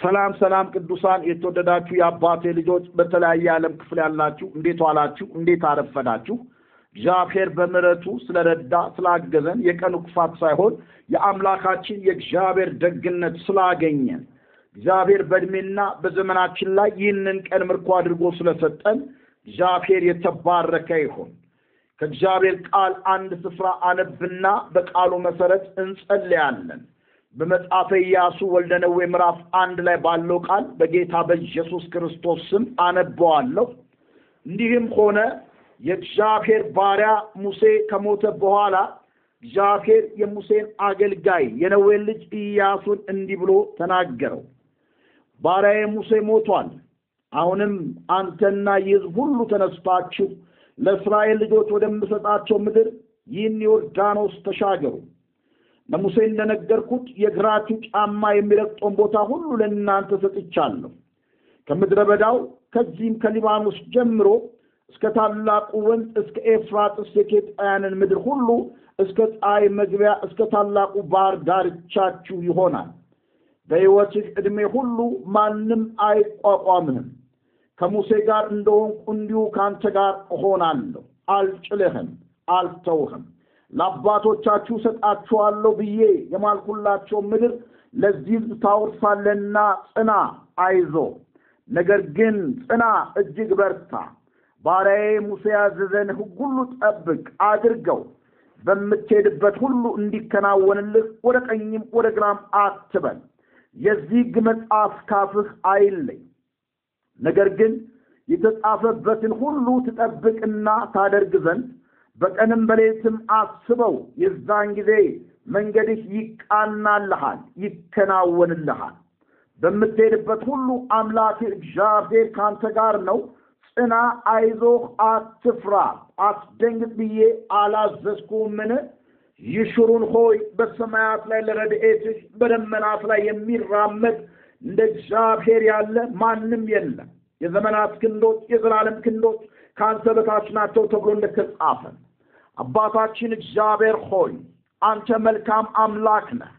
ሰላም ሰላም ቅዱሳን የተወደዳችሁ የአባቴ ልጆች በተለያየ ዓለም ክፍል ያላችሁ እንዴት ዋላችሁ? እንዴት አረፈዳችሁ? እግዚአብሔር በምሕረቱ ስለረዳ ስላገዘን የቀኑ ክፋት ሳይሆን የአምላካችን የእግዚአብሔር ደግነት ስላገኘን እግዚአብሔር በእድሜና በዘመናችን ላይ ይህንን ቀን ምርኮ አድርጎ ስለሰጠን እግዚአብሔር የተባረከ ይሁን። ከእግዚአብሔር ቃል አንድ ስፍራ አነብና በቃሉ መሰረት እንጸልያለን። በመጽሐፈ ኢያሱ ወልደ ነዌ ምዕራፍ አንድ ላይ ባለው ቃል በጌታ በኢየሱስ ክርስቶስ ስም አነበዋለሁ። እንዲህም ሆነ የእግዚአብሔር ባሪያ ሙሴ ከሞተ በኋላ እግዚአብሔር የሙሴን አገልጋይ የነዌን ልጅ ኢያሱን እንዲህ ብሎ ተናገረው። ባሪያዬ ሙሴ ሞቷል። አሁንም አንተና ይህ ሁሉ ተነስታችሁ ለእስራኤል ልጆች ወደምሰጣቸው ምድር ይህን ዮርዳኖስ ተሻገሩ። ለሙሴ እንደነገርኩት የእግራችሁ ጫማ የሚረግጠውን ቦታ ሁሉ ለእናንተ ሰጥቻለሁ። ከምድረ በዳው ከዚህም ከሊባኖስ ጀምሮ እስከ ታላቁ ወንዝ እስከ ኤፍራጥስ የኬጣውያንን ምድር ሁሉ እስከ ፀሐይ መግቢያ እስከ ታላቁ ባህር ዳርቻችሁ ይሆናል። በሕይወትህ ዕድሜ ሁሉ ማንም አይቋቋምህም። ከሙሴ ጋር እንደሆንኩ እንዲሁ ከአንተ ጋር እሆናለሁ። አልጭልህም፣ አልተውህም። ለአባቶቻችሁ ሰጣችኋለሁ ብዬ የማልኩላቸው ምድር ለዚህ ታወርሳለና ጽና፣ አይዞ። ነገር ግን ጽና፣ እጅግ በርታ። ባሪያዬ ሙሴ ያዘዘን ሕግ ሁሉ ጠብቅ፣ አድርገው። በምትሄድበት ሁሉ እንዲከናወንልህ ወደ ቀኝም ወደ ግራም አትበል። የዚህ ሕግ መጽሐፍ ካፍህ አይለይ። ነገር ግን የተጻፈበትን ሁሉ ትጠብቅና ታደርግ ዘንድ በቀንም በሌትም አስበው። የዛን ጊዜ መንገድህ ይቃናልሃል፣ ይከናወንልሃል። በምትሄድበት ሁሉ አምላክህ እግዚአብሔር ካንተ ጋር ነው። ጽና፣ አይዞህ፣ አትፍራ፣ አትደንግጥ ብዬ አላዘዝኩህምን? ይሹሩን ሆይ በሰማያት ላይ ለረድኤትህ በደመናት ላይ የሚራመድ እንደ እግዚአብሔር ያለ ማንም የለም። የዘመናት ክንዶች የዘላለም ክንዶች ከአንተ በታች ናቸው ተብሎ እንደተጻፈ አባታችን እግዚአብሔር ሆይ አንተ መልካም አምላክ ነህ፣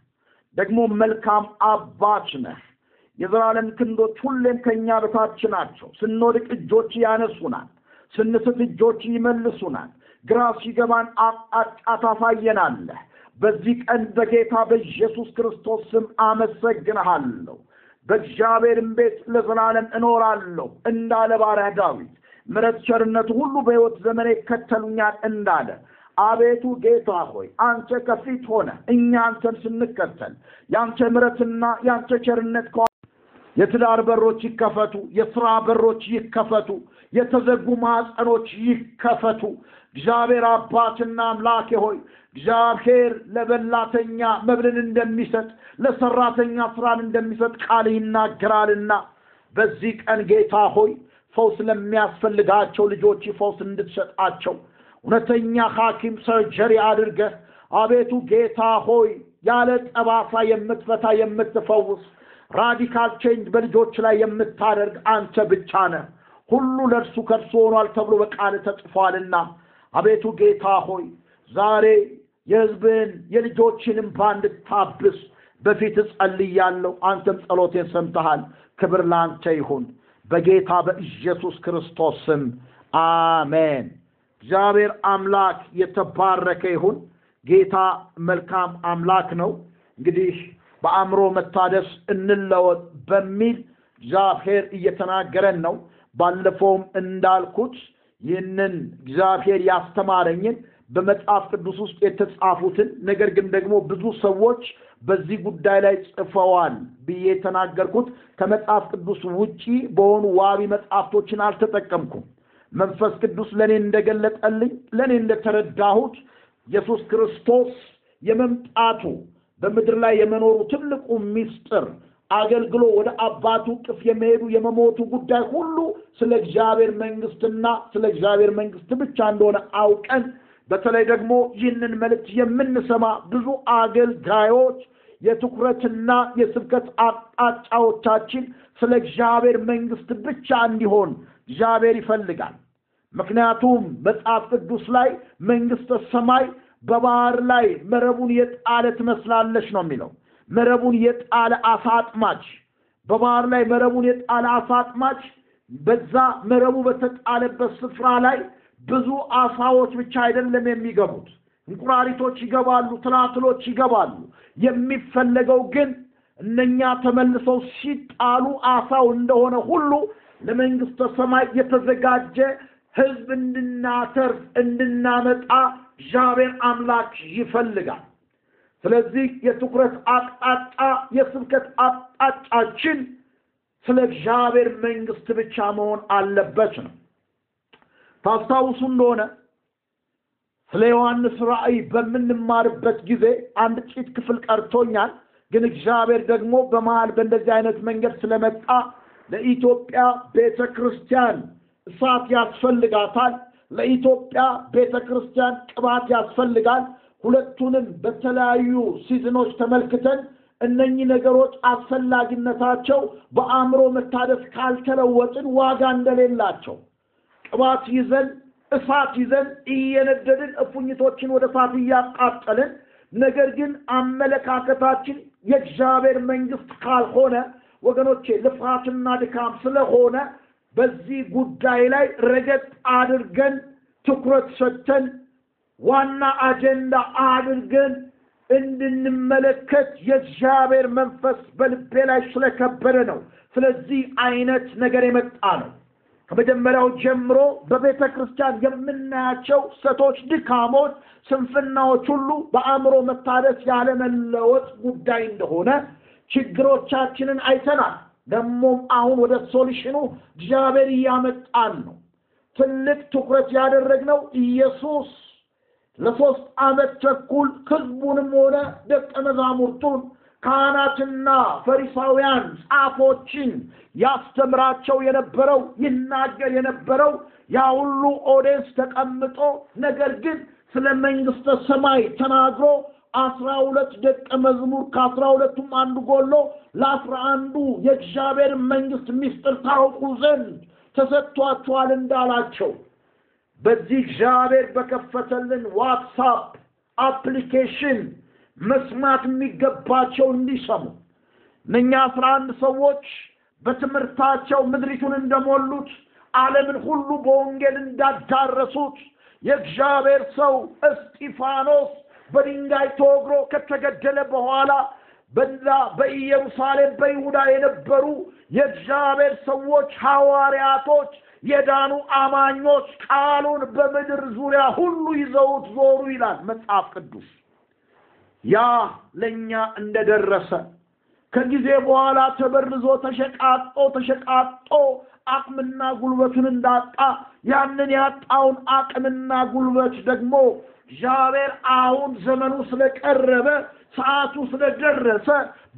ደግሞ መልካም አባት ነህ። የዘላለም ክንዶች ሁሌም ከእኛ በታች ናቸው። ስንወድቅ እጆች ያነሱናል፣ ስንስት እጆች ይመልሱናል። ግራ ሲገባን አቅጣጫ ታሳየናለህ። በዚህ ቀን በጌታ በኢየሱስ ክርስቶስ ስም አመሰግንሃለሁ። በእግዚአብሔርም ቤት ለዘላለም እኖራለሁ እንዳለ ባሪያ ዳዊት ምሕረት ቸርነቱ ሁሉ በሕይወት ዘመኔ ይከተሉኛል እንዳለ አቤቱ ጌታ ሆይ አንተ ከፊት ሆነ እኛ አንተን ስንከተል የአንተ ምሕረትና የአንተ ቸርነት የትዳር በሮች ይከፈቱ፣ የስራ በሮች ይከፈቱ፣ የተዘጉ ማዕፀኖች ይከፈቱ። እግዚአብሔር አባትና አምላኬ ሆይ እግዚአብሔር ለበላተኛ መብልን እንደሚሰጥ ለሰራተኛ ስራን እንደሚሰጥ ቃል ይናገራልና በዚህ ቀን ጌታ ሆይ ፈውስ ለሚያስፈልጋቸው ልጆች ፈውስ እንድትሰጣቸው እውነተኛ ሐኪም surgery አድርገህ አቤቱ ጌታ ሆይ ያለ ጠባሳ የምትፈታ የምትፈውስ radical change በልጆች ላይ የምታደርግ አንተ ብቻ ነህ። ሁሉ ለእርሱ ከእርሱ ሆኗል ተብሎ በቃል ተጽፏልና አቤቱ ጌታ ሆይ ዛሬ የሕዝብን የልጆችንም እንድታብስ በፊት ጸልያለሁ። አንተም ጸሎቴን ሰምተሃል። ክብር ለአንተ ይሁን በጌታ በኢየሱስ ክርስቶስ ስም አሜን። እግዚአብሔር አምላክ የተባረከ ይሁን። ጌታ መልካም አምላክ ነው። እንግዲህ በአእምሮ መታደስ እንለወጥ በሚል እግዚአብሔር እየተናገረን ነው። ባለፈውም እንዳልኩት ይህንን እግዚአብሔር ያስተማረኝን በመጽሐፍ ቅዱስ ውስጥ የተጻፉትን ነገር ግን ደግሞ ብዙ ሰዎች በዚህ ጉዳይ ላይ ጽፈዋል ብዬ የተናገርኩት ከመጽሐፍ ቅዱስ ውጪ በሆኑ ዋቢ መጽሐፍቶችን አልተጠቀምኩም። መንፈስ ቅዱስ ለእኔ እንደገለጠልኝ ለእኔ እንደተረዳሁት ኢየሱስ ክርስቶስ የመምጣቱ በምድር ላይ የመኖሩ ትልቁ ምስጢር አገልግሎ ወደ አባቱ ቅፍ የመሄዱ የመሞቱ ጉዳይ ሁሉ ስለ እግዚአብሔር መንግስትና ስለ እግዚአብሔር መንግስት ብቻ እንደሆነ አውቀን በተለይ ደግሞ ይህንን መልእክት የምንሰማ ብዙ አገልጋዮች የትኩረትና የስብከት አቅጣጫዎቻችን ስለ እግዚአብሔር መንግስት ብቻ እንዲሆን እግዚአብሔር ይፈልጋል። ምክንያቱም መጽሐፍ ቅዱስ ላይ መንግስተ ሰማይ በባህር ላይ መረቡን የጣለ ትመስላለች ነው የሚለው። መረቡን የጣለ አሳ አጥማጅ በባህር ላይ መረቡን የጣለ አሳ አጥማጭ በዛ መረቡ በተጣለበት ስፍራ ላይ ብዙ አሳዎች ብቻ አይደለም የሚገቡት፣ እንቁራሪቶች ይገባሉ፣ ትላትሎች ይገባሉ። የሚፈለገው ግን እነኛ ተመልሰው ሲጣሉ አሳው እንደሆነ ሁሉ ለመንግስተ ሰማይ የተዘጋጀ ህዝብ እንድናተርፍ እንድናመጣ እግዚአብሔር አምላክ ይፈልጋል። ስለዚህ የትኩረት አቅጣጫ የስብከት አቅጣጫችን ስለ እግዚአብሔር መንግስት ብቻ መሆን አለበት ነው። ታስታውሱ እንደሆነ ስለ ዮሐንስ ራእይ በምንማርበት ጊዜ አንድ ጥቂት ክፍል ቀርቶኛል። ግን እግዚአብሔር ደግሞ በመሃል በእንደዚህ አይነት መንገድ ስለመጣ ለኢትዮጵያ ቤተ ክርስቲያን እሳት ያስፈልጋታል። ለኢትዮጵያ ቤተ ክርስቲያን ቅባት ያስፈልጋል። ሁለቱንም በተለያዩ ሲዝኖች ተመልክተን እነኚህ ነገሮች አስፈላጊነታቸው በአእምሮ መታደስ ካልተለወጥን ዋጋ እንደሌላቸው ቅባት ይዘን እሳት ይዘን እየነደድን እፉኝቶችን ወደ እሳት እያቃጠልን ነገር ግን አመለካከታችን የእግዚአብሔር መንግስት ካልሆነ ወገኖቼ ልፋትና ድካም ስለሆነ በዚህ ጉዳይ ላይ ረገጥ አድርገን ትኩረት ሰጥተን ዋና አጀንዳ አድርገን እንድንመለከት የእግዚአብሔር መንፈስ በልቤ ላይ ስለከበደ ነው። ስለዚህ አይነት ነገር የመጣ ነው። ከመጀመሪያው ጀምሮ በቤተ ክርስቲያን የምናያቸው ሰቶች፣ ድካሞች፣ ስንፍናዎች ሁሉ በአእምሮ መታደስ ያለመለወጥ ጉዳይ እንደሆነ ችግሮቻችንን አይተናል። ደግሞም አሁን ወደ ሶሉሽኑ እግዚአብሔር እያመጣን ነው። ትልቅ ትኩረት ያደረግነው ኢየሱስ ለሶስት ዓመት ተኩል ህዝቡንም ሆነ ደቀ መዛሙርቱን ካህናትና ፈሪሳውያን ጻፎችን ያስተምራቸው የነበረው ይናገር የነበረው ያ ሁሉ audience ተቀምጦ ነገር ግን ስለ መንግስተ ሰማይ ተናግሮ አስራ ሁለት ደቀ መዝሙር ከአስራ ሁለቱም አንዱ ጎሎ ለአስራ አንዱ የእግዚአብሔር መንግስት ምስጢር ታውቁ ዘንድ ተሰጥቷችኋል እንዳላቸው በዚህ እግዚአብሔር በከፈተልን WhatsApp application መስማት የሚገባቸው እንዲሰሙ እነኛ አስራ አንድ ሰዎች በትምህርታቸው ምድሪቱን እንደሞሉት ዓለምን ሁሉ በወንጌል እንዳዳረሱት የእግዚአብሔር ሰው እስጢፋኖስ በድንጋይ ተወግሮ ከተገደለ በኋላ በዛ በኢየሩሳሌም በይሁዳ የነበሩ የእግዚአብሔር ሰዎች ሐዋርያቶች የዳኑ አማኞች ቃሉን በምድር ዙሪያ ሁሉ ይዘውት ዞሩ ይላል መጽሐፍ ቅዱስ። ያ ለእኛ እንደደረሰ ከጊዜ በኋላ ተበርዞ ተሸቃጦ ተሸቃጦ አቅምና ጉልበቱን እንዳጣ ያንን ያጣውን አቅምና ጉልበት ደግሞ እግዚአብሔር አሁን ዘመኑ ስለቀረበ ሰዓቱ ስለደረሰ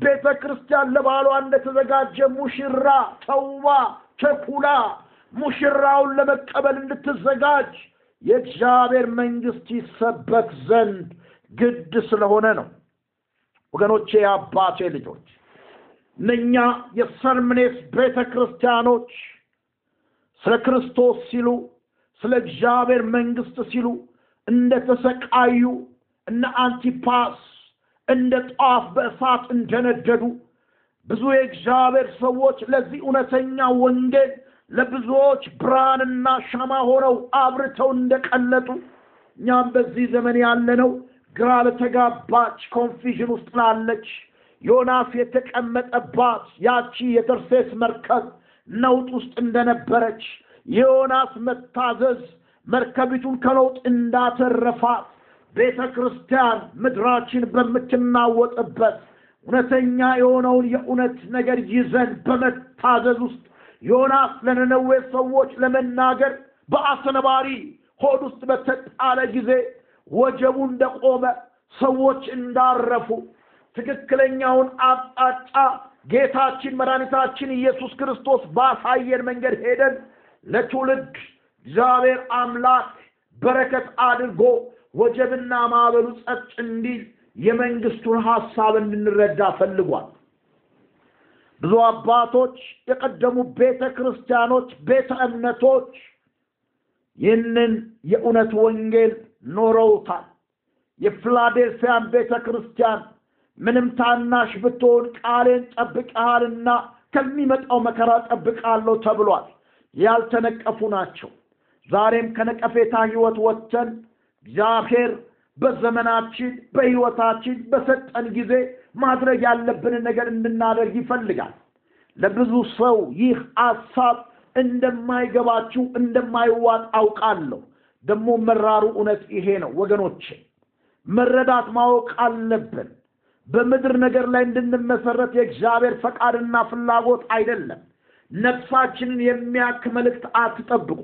ቤተ ክርስቲያን ለባሏ እንደተዘጋጀ ሙሽራ ተውባ ቸኩላ ሙሽራውን ለመቀበል እንድትዘጋጅ የእግዚአብሔር መንግስት ይሰበክ ዘንድ ግድ ስለሆነ ነው። ወገኖቼ፣ የአባቴ ልጆች፣ እነኛ የሰርምኔስ ቤተ ክርስቲያኖች ስለ ክርስቶስ ሲሉ ስለ እግዚአብሔር መንግስት ሲሉ እንደተሰቃዩ እነ አንቲፓስ እንደ ጧፍ በእሳት እንደነደዱ ብዙ የእግዚአብሔር ሰዎች ለዚህ እውነተኛ ወንጌል ለብዙዎች ብርሃንና ሻማ ሆነው አብርተው እንደቀለጡ እኛም በዚህ ዘመን ያለነው ግራ ለተጋባች ኮንፊዥን ውስጥ ላለች ዮናስ የተቀመጠባት ያቺ የተርሴስ መርከብ ነውጥ ውስጥ እንደነበረች የዮናስ መታዘዝ መርከቢቱን ከነውጥ እንዳተረፋት ቤተ ክርስቲያን ምድራችን በምትናወጥበት እውነተኛ የሆነውን የእውነት ነገር ይዘን በመታዘዝ ውስጥ ዮናስ ለነነዌ ሰዎች ለመናገር በአሰነባሪ ሆድ ውስጥ በተጣለ ጊዜ ወጀቡ እንደቆመ ሰዎች እንዳረፉ ትክክለኛውን አቅጣጫ ጌታችን መድኃኒታችን ኢየሱስ ክርስቶስ ባሳየን መንገድ ሄደን ለትውልድ እግዚአብሔር አምላክ በረከት አድርጎ ወጀብና ማዕበሉ ጸጥ እንዲል የመንግስቱን ሐሳብ እንድንረዳ ፈልጓል። ብዙ አባቶች፣ የቀደሙ ቤተ ክርስቲያኖች፣ ቤተ እምነቶች ይህንን የእውነት ወንጌል ኖረውታል። የፊላዴልፊያን ቤተ ክርስቲያን ምንም ታናሽ ብትሆን ቃሌን ጠብቀሃልና ከሚመጣው መከራ ጠብቃለሁ ተብሏል። ያልተነቀፉ ናቸው። ዛሬም ከነቀፌታ ህይወት ወጥተን እግዚአብሔር በዘመናችን በህይወታችን በሰጠን ጊዜ ማድረግ ያለብንን ነገር እንድናደርግ ይፈልጋል። ለብዙ ሰው ይህ ሐሳብ እንደማይገባችሁ እንደማይዋጥ አውቃለሁ። ደግሞ መራሩ እውነት ይሄ ነው ወገኖቼ፣ መረዳት ማወቅ አለብን። በምድር ነገር ላይ እንድንመሰረት የእግዚአብሔር ፈቃድና ፍላጎት አይደለም። ነፍሳችንን የሚያክ መልእክት አትጠብቁ።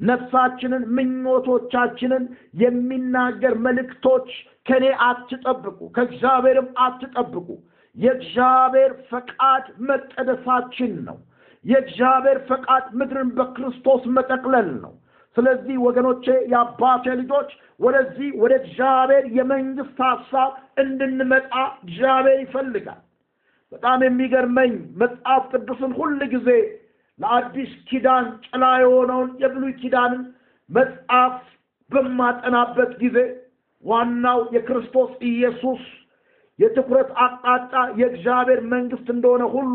ነፍሳችንን ምኞቶቻችንን የሚናገር መልእክቶች ከኔ አትጠብቁ፣ ከእግዚአብሔርም አትጠብቁ። የእግዚአብሔር ፈቃድ መቀደሳችን ነው። የእግዚአብሔር ፈቃድ ምድርን በክርስቶስ መጠቅለል ነው። ስለዚህ ወገኖቼ የአባቴ ልጆች ወደዚህ ወደ እግዚአብሔር የመንግስት ሀሳብ እንድንመጣ እግዚአብሔር ይፈልጋል። በጣም የሚገርመኝ መጽሐፍ ቅዱስን ሁል ጊዜ ለአዲስ ኪዳን ጭላ የሆነውን የብሉይ ኪዳንን መጽሐፍ በማጠናበት ጊዜ ዋናው የክርስቶስ ኢየሱስ የትኩረት አቅጣጫ የእግዚአብሔር መንግስት እንደሆነ ሁሉ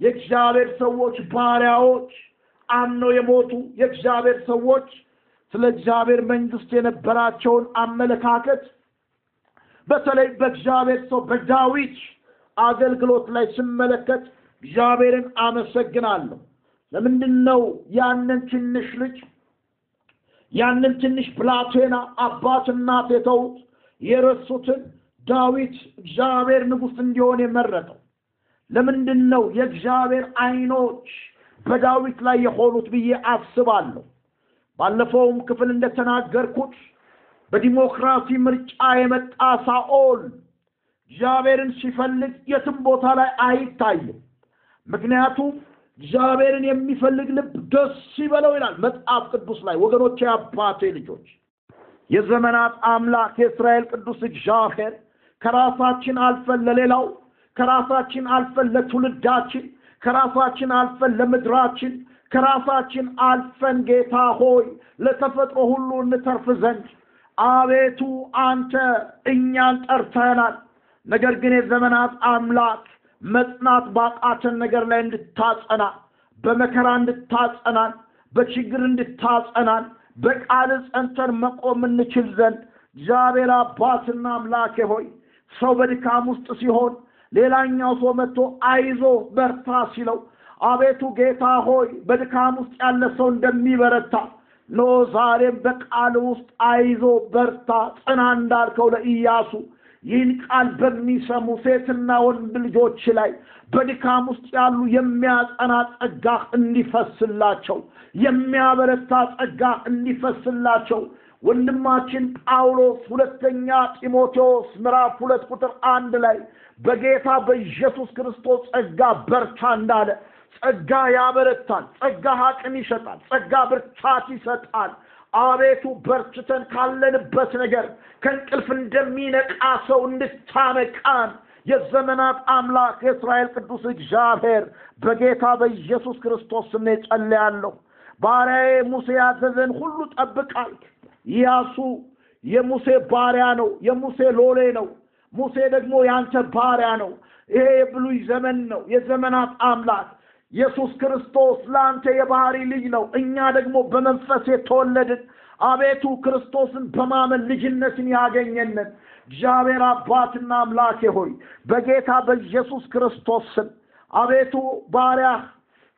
የእግዚአብሔር ሰዎች ባሪያዎች አምነው የሞቱ የእግዚአብሔር ሰዎች ስለ እግዚአብሔር መንግስት የነበራቸውን አመለካከት በተለይ በእግዚአብሔር ሰው በዳዊት አገልግሎት ላይ ስመለከት እግዚአብሔርን አመሰግናለሁ። ለምንድን ነው ያንን ትንሽ ልጅ ያንን ትንሽ ብላቴና አባት እናት የተዉት የረሱትን ዳዊት እግዚአብሔር ንጉሥ እንዲሆን የመረጠው? ለምንድን ነው የእግዚአብሔር አይኖች በዳዊት ላይ የሆኑት ብዬ አስባለሁ። ባለፈውም ክፍል እንደተናገርኩት በዲሞክራሲ ምርጫ የመጣ ሳኦል እግዚአብሔርን ሲፈልግ የትም ቦታ ላይ አይታይም። ምክንያቱም እግዚአብሔርን የሚፈልግ ልብ ደስ ይበለው ይላል መጽሐፍ ቅዱስ ላይ። ወገኖቼ፣ አባቴ ልጆች፣ የዘመናት አምላክ የእስራኤል ቅዱስ እግዚአብሔር ከራሳችን አልፈን ለሌላው ከራሳችን አልፈን ለትውልዳችን ከራሳችን አልፈን ለምድራችን ከራሳችን አልፈን ጌታ ሆይ ለተፈጥሮ ሁሉ እንተርፍ ዘንድ አቤቱ አንተ እኛን ጠርተናል። ነገር ግን የዘመናት አምላክ መጽናት ባቃተን ነገር ላይ እንድታጸና፣ በመከራ እንድታጸናን፣ በችግር እንድታጸናን፣ በቃል ጸንተን መቆም እንችል ዘንድ እግዚአብሔር አባትና አምላኬ ሆይ ሰው በድካም ውስጥ ሲሆን ሌላኛው ሰው መጥቶ አይዞ በርታ ሲለው አቤቱ ጌታ ሆይ በድካም ውስጥ ያለ ሰው እንደሚበረታ ኖ ዛሬም በቃል ውስጥ አይዞ በርታ ጽና እንዳልከው ለኢያሱ። ይህን ቃል በሚሰሙ ሴትና ወንድ ልጆች ላይ በድካም ውስጥ ያሉ የሚያጸና ጸጋ እንዲፈስላቸው የሚያበረታ ጸጋ እንዲፈስላቸው። ወንድማችን ጳውሎስ ሁለተኛ ጢሞቴዎስ ምዕራፍ ሁለት ቁጥር አንድ ላይ በጌታ በኢየሱስ ክርስቶስ ጸጋ በርታ እንዳለ ጸጋ ያበረታል፣ ጸጋ አቅም ይሰጣል፣ ጸጋ ብርታት ይሰጣል። አቤቱ በርትተን ካለንበት ነገር ከእንቅልፍ እንደሚነቃ ሰው እንድታነቃን የዘመናት አምላክ የእስራኤል ቅዱስ እግዚአብሔር በጌታ በኢየሱስ ክርስቶስ ስም ጸልያለሁ። ባሪያዬ ሙሴ ያዘዘን ሁሉ ጠብቃል። ኢያሱ የሙሴ ባሪያ ነው፣ የሙሴ ሎሌ ነው። ሙሴ ደግሞ ያንተ ባሪያ ነው። ይሄ የብሉይ ዘመን ነው። የዘመናት አምላክ ኢየሱስ ክርስቶስ ለአንተ የባህሪ ልጅ ነው። እኛ ደግሞ በመንፈስ የተወለድን አቤቱ ክርስቶስን በማመን ልጅነትን ያገኘንን እግዚአብሔር አባትና አምላኬ ሆይ በጌታ በኢየሱስ ክርስቶስ ስም አቤቱ ባሪያ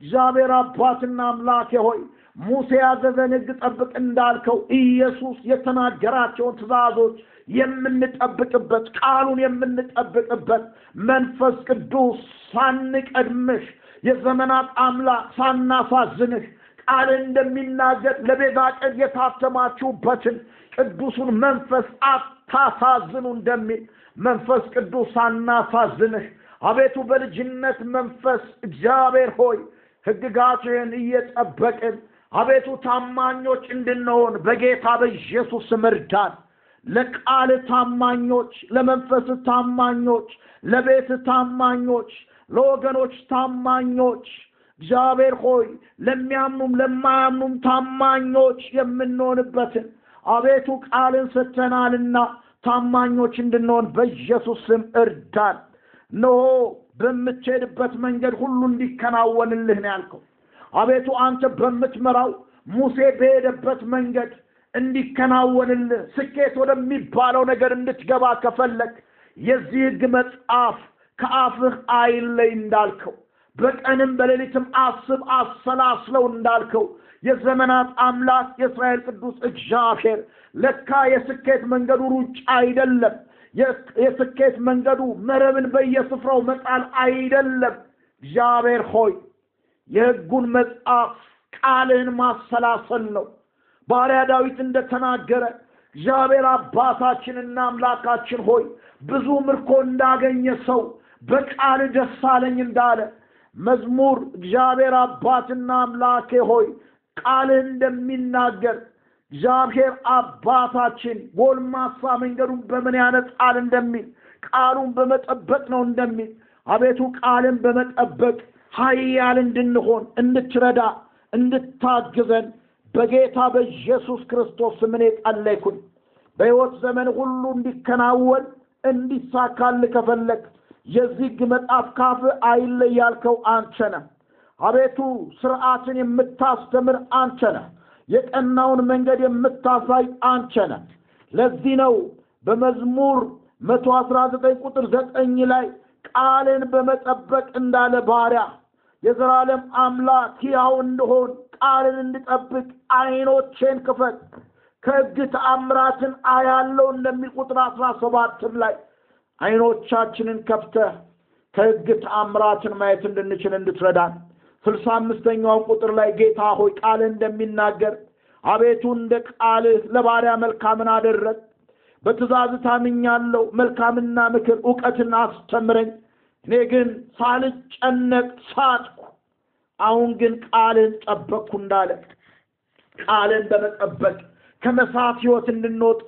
እግዚአብሔር አባትና አምላኬ ሆይ ሙሴ ያዘዘን ሕግ ጠብቅ እንዳልከው ኢየሱስ የተናገራቸውን ትእዛዞች የምንጠብቅበት ቃሉን የምንጠብቅበት መንፈስ ቅዱስ ሳንቀድምሽ የዘመናት አምላክ ሳናሳዝንህ ቃል እንደሚናገር ለቤዛ ቀን የታተማችሁበትን ቅዱሱን መንፈስ አታሳዝኑ እንደሚል መንፈስ ቅዱስ ሳናሳዝንህ አቤቱ በልጅነት መንፈስ እግዚአብሔር ሆይ ሕግጋትህን እየጠበቅን አቤቱ ታማኞች እንድንሆን በጌታ በኢየሱስ ስም እርዳን። ለቃል ታማኞች፣ ለመንፈስ ታማኞች፣ ለቤት ታማኞች፣ ለወገኖች ታማኞች እግዚአብሔር ሆይ ለሚያምኑም ለማያምኑም ታማኞች የምንሆንበትን አቤቱ ቃልን ሰጥተናልና ታማኞች እንድንሆን በኢየሱስ ስም እርዳን። እነሆ በምትሄድበት መንገድ ሁሉ እንዲከናወንልህ ነው ያልከው። አቤቱ አንተ በምትመራው ሙሴ በሄደበት መንገድ እንዲከናወንልህ ስኬት ወደሚባለው ነገር እንድትገባ ከፈለግ የዚህ ሕግ መጽሐፍ ከአፍህ አይለይ እንዳልከው በቀንም በሌሊትም አስብ አሰላስለው እንዳልከው የዘመናት አምላክ የእስራኤል ቅዱስ እግዚአብሔር ለካ የስኬት መንገዱ ሩጫ አይደለም። የስኬት መንገዱ መረብን በየስፍራው መጣል አይደለም። እግዚአብሔር ሆይ የሕጉን መጽሐፍ ቃልህን ማሰላሰል ነው። ባሪያ ዳዊት እንደተናገረ እግዚአብሔር አባታችንና አምላካችን ሆይ ብዙ ምርኮ እንዳገኘ ሰው በቃል ደስ አለኝ እንዳለ መዝሙር እግዚአብሔር አባትና አምላኬ ሆይ ቃልህ እንደሚናገር እግዚአብሔር አባታችን ጎልማሳ መንገዱን በምን ያነጻል እንደሚል ቃሉን በመጠበቅ ነው እንደሚል አቤቱ ቃልን በመጠበቅ ኃያል እንድንሆን እንድትረዳ እንድታግዘን በጌታ በኢየሱስ ክርስቶስ ስም እኔ ጸለይኩኝ። በሕይወት ዘመን ሁሉ እንዲከናወን እንዲሳካል ከፈለግ የዚህ መጽሐፍ ካፍ አይለይ ያልከው አንተ አቤቱ ስርዓትን የምታስተምር አንተ ነህ። የቀናውን መንገድ የምታሳይ አንተ ነህ። ለዚህ ነው በመዝሙር መቶ አስራ ዘጠኝ ቁጥር ዘጠኝ ላይ ቃልን በመጠበቅ እንዳለ ባሪያ የዘላለም አምላክ ሕያው እንደሆን ቃልን እንድጠብቅ ዓይኖቼን ክፈት። ከሕግ ተአምራትን አያለው እንደሚል ቁጥር አስራ ሰባትም ላይ ዓይኖቻችንን ከፍተህ ከሕግ ተአምራትን ማየት እንድንችል እንድትረዳን። ስልሳ አምስተኛውን ቁጥር ላይ ጌታ ሆይ ቃልህ እንደሚናገር አቤቱ እንደ ቃልህ ለባሪያ መልካምን አደረግ በትእዛዝ ታምኛለሁ። መልካምና ምክር እውቀትን አስተምረኝ እኔ ግን ሳልጨነቅ ሳጥኩ አሁን ግን ቃልን ጠበቅኩ እንዳለ ቃልን በመጠበቅ ከመሳት ህይወት እንድንወጣ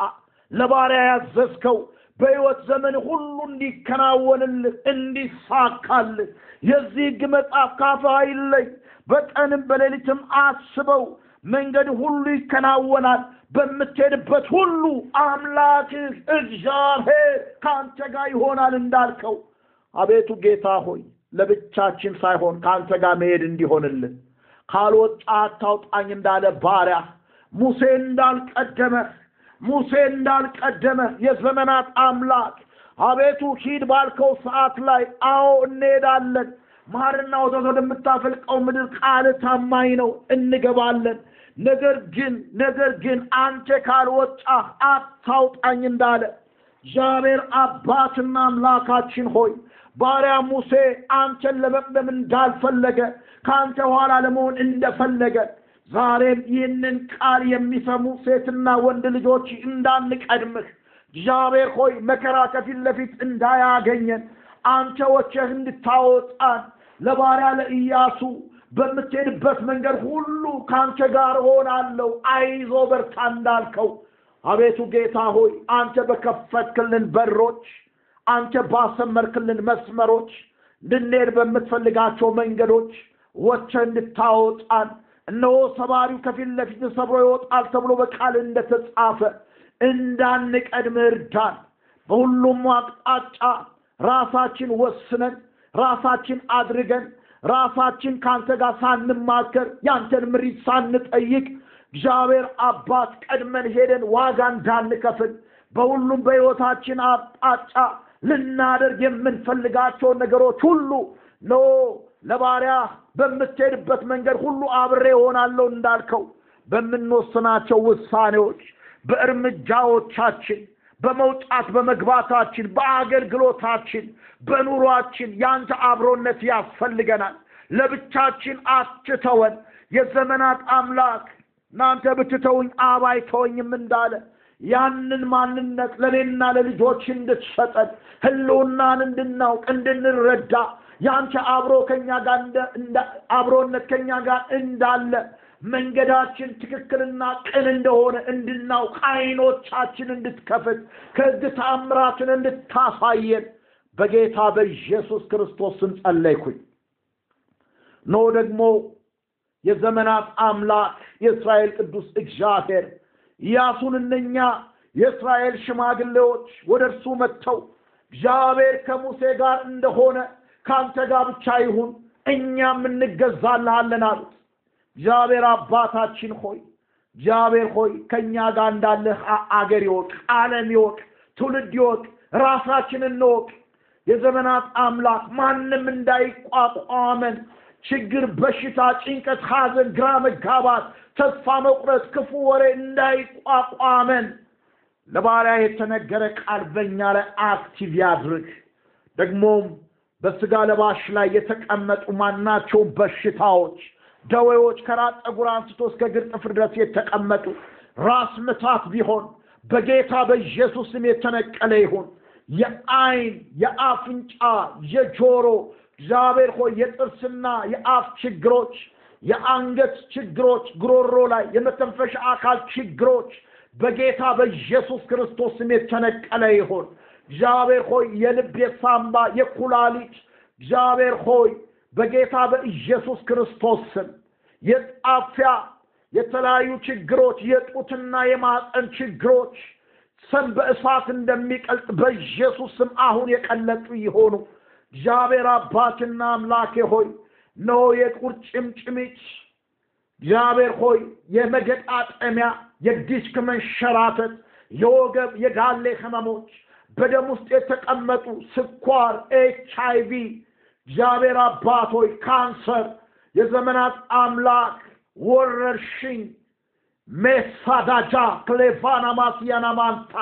ለባሪያ ያዘዝከው በሕይወት ዘመን ሁሉ እንዲከናወንልህ እንዲሳካልህ የዚህ ሕግ መጽሐፍ ካፍህ አይለይ። በቀንም በሌሊትም አስበው፣ መንገድ ሁሉ ይከናወናል። በምትሄድበት ሁሉ አምላክህ እግዚአብሔር ከአንተ ጋር ይሆናል እንዳልከው አቤቱ ጌታ ሆይ ለብቻችን ሳይሆን ከአንተ ጋር መሄድ እንዲሆንልን ካልወጣ አታውጣኝ እንዳለ ባሪያ ሙሴ እንዳልቀደመ ሙሴ እንዳልቀደመ የዘመናት አምላክ አቤቱ ሂድ ባልከው ሰዓት ላይ አዎ እንሄዳለን። ማርና ወተት ወደምታፈልቀው ምድር ቃል ታማኝ ነው፣ እንገባለን። ነገር ግን ነገር ግን አንተ ካልወጣህ አታውጣኝ እንዳለ እግዚአብሔር አባትና አምላካችን ሆይ ባሪያ ሙሴ አንተን ለመቅደም እንዳልፈለገ ከአንተ ኋላ ለመሆን እንደፈለገ ዛሬም ይህንን ቃል የሚሰሙ ሴትና ወንድ ልጆች እንዳንቀድምህ እግዚአብሔር ሆይ መከራ ከፊት ለፊት እንዳያገኘን አንተ ወቸህ እንድታወጣን ለባሪያ ለኢያሱ በምትሄድበት መንገድ ሁሉ ከአንተ ጋር ሆናለሁ አይዞ በርታ እንዳልከው። አቤቱ ጌታ ሆይ አንተ በከፈትክልን በሮች አንተ ባሰመርክልን መስመሮች እንድንሄድ በምትፈልጋቸው መንገዶች ወቸ እንድታወጣን እነሆ ሰባሪው ከፊት ለፊት ሰብሮ ይወጣል ተብሎ በቃል እንደተጻፈ እንዳንቀድም እርዳን። በሁሉም አቅጣጫ ራሳችን ወስነን ራሳችን አድርገን ራሳችን ከአንተ ጋር ሳንማከር ያንተን ምሪት ሳንጠይቅ እግዚአብሔር አባት ቀድመን ሄደን ዋጋ እንዳንከፍል በሁሉም በሕይወታችን አቅጣጫ ልናደርግ የምንፈልጋቸውን ነገሮች ሁሉ ኖ ለባሪያ በምትሄድበት መንገድ ሁሉ አብሬ እሆናለሁ እንዳልከው በምንወስናቸው ውሳኔዎች፣ በእርምጃዎቻችን፣ በመውጣት በመግባታችን፣ በአገልግሎታችን፣ በኑሯችን ያንተ አብሮነት ያስፈልገናል። ለብቻችን አትተወን። የዘመናት አምላክ እናንተ ብትተውኝ አብ እንዳለ ያንን ማንነት ለእኔና ለልጆች እንድትሰጠን ህልውናን እንድናውቅ እንድንረዳ ያንተ አብሮ ከኛ ጋር አብሮነት ከኛ ጋር እንዳለ መንገዳችን ትክክልና ቅን እንደሆነ እንድናውቅ አይኖቻችን እንድትከፍት ከሕግ ተአምራትን እንድታሳየን በጌታ በኢየሱስ ክርስቶስ ስም ጸለይኩኝ። ኖ ደግሞ የዘመናት አምላክ የእስራኤል ቅዱስ እግዚአብሔር ኢያሱን እነኛ የእስራኤል ሽማግሌዎች ወደ እርሱ መጥተው እግዚአብሔር ከሙሴ ጋር እንደሆነ ከአንተ ጋር ብቻ ይሁን፣ እኛም እንገዛልሃለን አሉት። እግዚአብሔር አባታችን ሆይ እግዚአብሔር ሆይ ከእኛ ጋር እንዳለህ አገር ይወቅ፣ ዓለም ይወቅ፣ ትውልድ ይወቅ፣ ራሳችንን እንወቅ። የዘመናት አምላክ ማንም እንዳይቋቋመን ችግር፣ በሽታ፣ ጭንቀት፣ ሐዘን፣ ግራ መጋባት፣ ተስፋ መቁረጥ፣ ክፉ ወሬ እንዳይቋቋመን ለባሪያ የተነገረ ቃል በእኛ ላይ active ያድርግ። ደግሞም በስጋ ለባሽ ላይ የተቀመጡ ማናቸውም በሽታዎች፣ ደዌዎች ከራስ ፀጉር አንስቶ እስከ እግር ጥፍር ድረስ የተቀመጡ ራስ ምታት ቢሆን በጌታ በኢየሱስ ስም የተነቀለ ይሁን። የአይን፣ የአፍንጫ፣ የጆሮ እግዚአብሔር ሆይ የጥርስና የአፍ ችግሮች፣ የአንገት ችግሮች፣ ጉሮሮ ላይ የመተንፈሻ አካል ችግሮች በጌታ በኢየሱስ ክርስቶስ ስም የተነቀለ ይሁን። እግዚአብሔር ሆይ የልብ፣ የሳምባ፣ የኩላሊት እግዚአብሔር ሆይ በጌታ በኢየሱስ ክርስቶስ ስም የጣፊያ የተለያዩ ችግሮች የጡትና የማፀን ችግሮች ሰም በእሳት እንደሚቀልጥ በኢየሱስ ስም አሁን የቀለጡ ይሆኑ። እግዚአብሔር አባትና አምላኬ ሆይ ነው የቁርጭምጭሚት እግዚአብሔር ሆይ የመገጣጠሚያ የዲስክ መንሸራተት የወገብ የጋሌ ህመሞች በደም ውስጥ የተቀመጡ ስኳር፣ ኤች አይ ቪ። እግዚአብሔር አባት ሆይ ካንሰር፣ የዘመናት አምላክ ወረርሽኝ ሜሳዳጃ ክሌቫና ማስያና ማንታ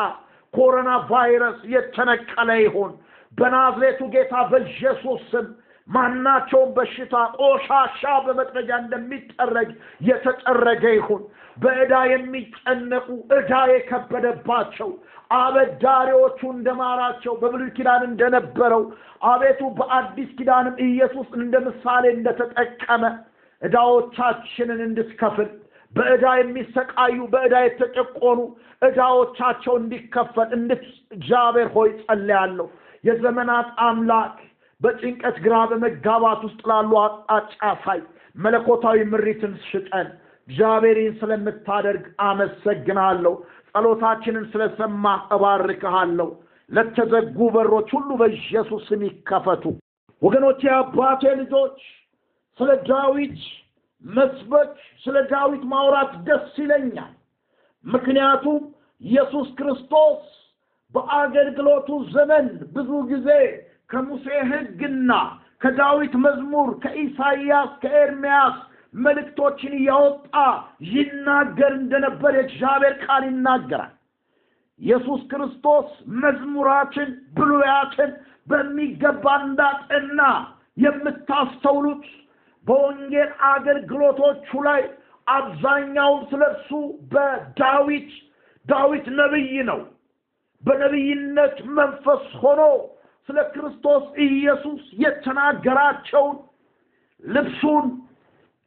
ኮሮና ቫይረስ የተነቀለ ይሁን። በናዝሬቱ ጌታ በኢየሱስ ስም ማናቸውም በሽታ ቆሻሻ በመጥረጊያ እንደሚጠረግ የተጠረገ ይሁን። በዕዳ የሚጨነቁ ዕዳ የከበደባቸው አበዳሪዎቹ እንደማራቸው በብሉይ ኪዳን እንደነበረው አቤቱ በአዲስ ኪዳንም ኢየሱስ እንደ ምሳሌ እንደተጠቀመ ዕዳዎቻችንን እንድትከፍል በዕዳ የሚሰቃዩ በዕዳ የተጨቆኑ ዕዳዎቻቸው እንዲከፈል እንድት እግዚአብሔር ሆይ ጸልያለሁ። የዘመናት አምላክ በጭንቀት ግራ በመጋባት ውስጥ ላሉ አቅጣጫ ሳይ መለኮታዊ ምሪትን ስጠን። እግዚአብሔርን ስለምታደርግ አመሰግናለሁ። ጸሎታችንን ስለሰማህ እባርክሃለሁ። ለተዘጉ በሮች ሁሉ በኢየሱስ ይከፈቱ። ወገኖቼ፣ የአባቴ ልጆች ስለ ዳዊት መስበክ፣ ስለ ዳዊት ማውራት ደስ ይለኛል። ምክንያቱም ኢየሱስ ክርስቶስ በአገልግሎቱ ዘመን ብዙ ጊዜ ከሙሴ ሕግና ከዳዊት መዝሙር ከኢሳይያስ ከኤርምያስ መልእክቶችን እያወጣ ይናገር እንደነበር የእግዚአብሔር ቃል ይናገራል። ኢየሱስ ክርስቶስ መዝሙራትን ብሉያትን በሚገባ እንዳጠና የምታስተውሉት በወንጌል አገልግሎቶቹ ላይ አብዛኛውን ስለ እርሱ በዳዊት ዳዊት ነቢይ ነው። በነቢይነት መንፈስ ሆኖ ስለ ክርስቶስ ኢየሱስ የተናገራቸውን ልብሱን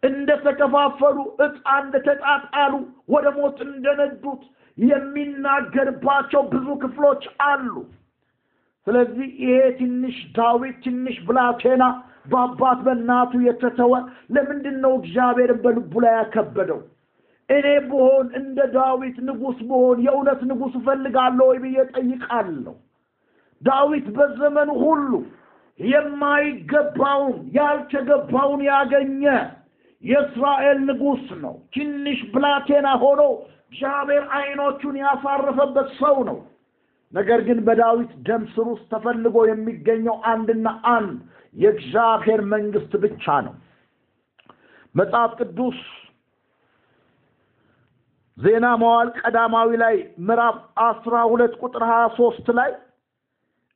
እንደተከፋፈሉ ዕጣ እንደተጣጣሉ ወደ ሞት እንደነዱት የሚናገርባቸው ብዙ ክፍሎች አሉ። ስለዚህ ይሄ ትንሽ ዳዊት ትንሽ ብላቴና በአባት በእናቱ የተተወ ለምንድን ነው እግዚአብሔርን በልቡ ላይ ያከበደው? እኔ ብሆን እንደ ዳዊት ንጉሥ ብሆን የእውነት ንጉሥ እፈልጋለሁ ወይ ብዬ ጠይቃለሁ። ዳዊት በዘመኑ ሁሉ የማይገባውን ያልተገባውን ያገኘ የእስራኤል ንጉሥ ነው። ትንሽ ብላቴና ሆኖ እግዚአብሔር ዓይኖቹን ያሳረፈበት ሰው ነው። ነገር ግን በዳዊት ደም ስር ውስጥ ተፈልጎ የሚገኘው አንድና አንድ የእግዚአብሔር መንግስት ብቻ ነው። መጽሐፍ ቅዱስ ዜና መዋዕል ቀዳማዊ ላይ ምዕራፍ አስራ ሁለት ቁጥር ሀያ ሶስት ላይ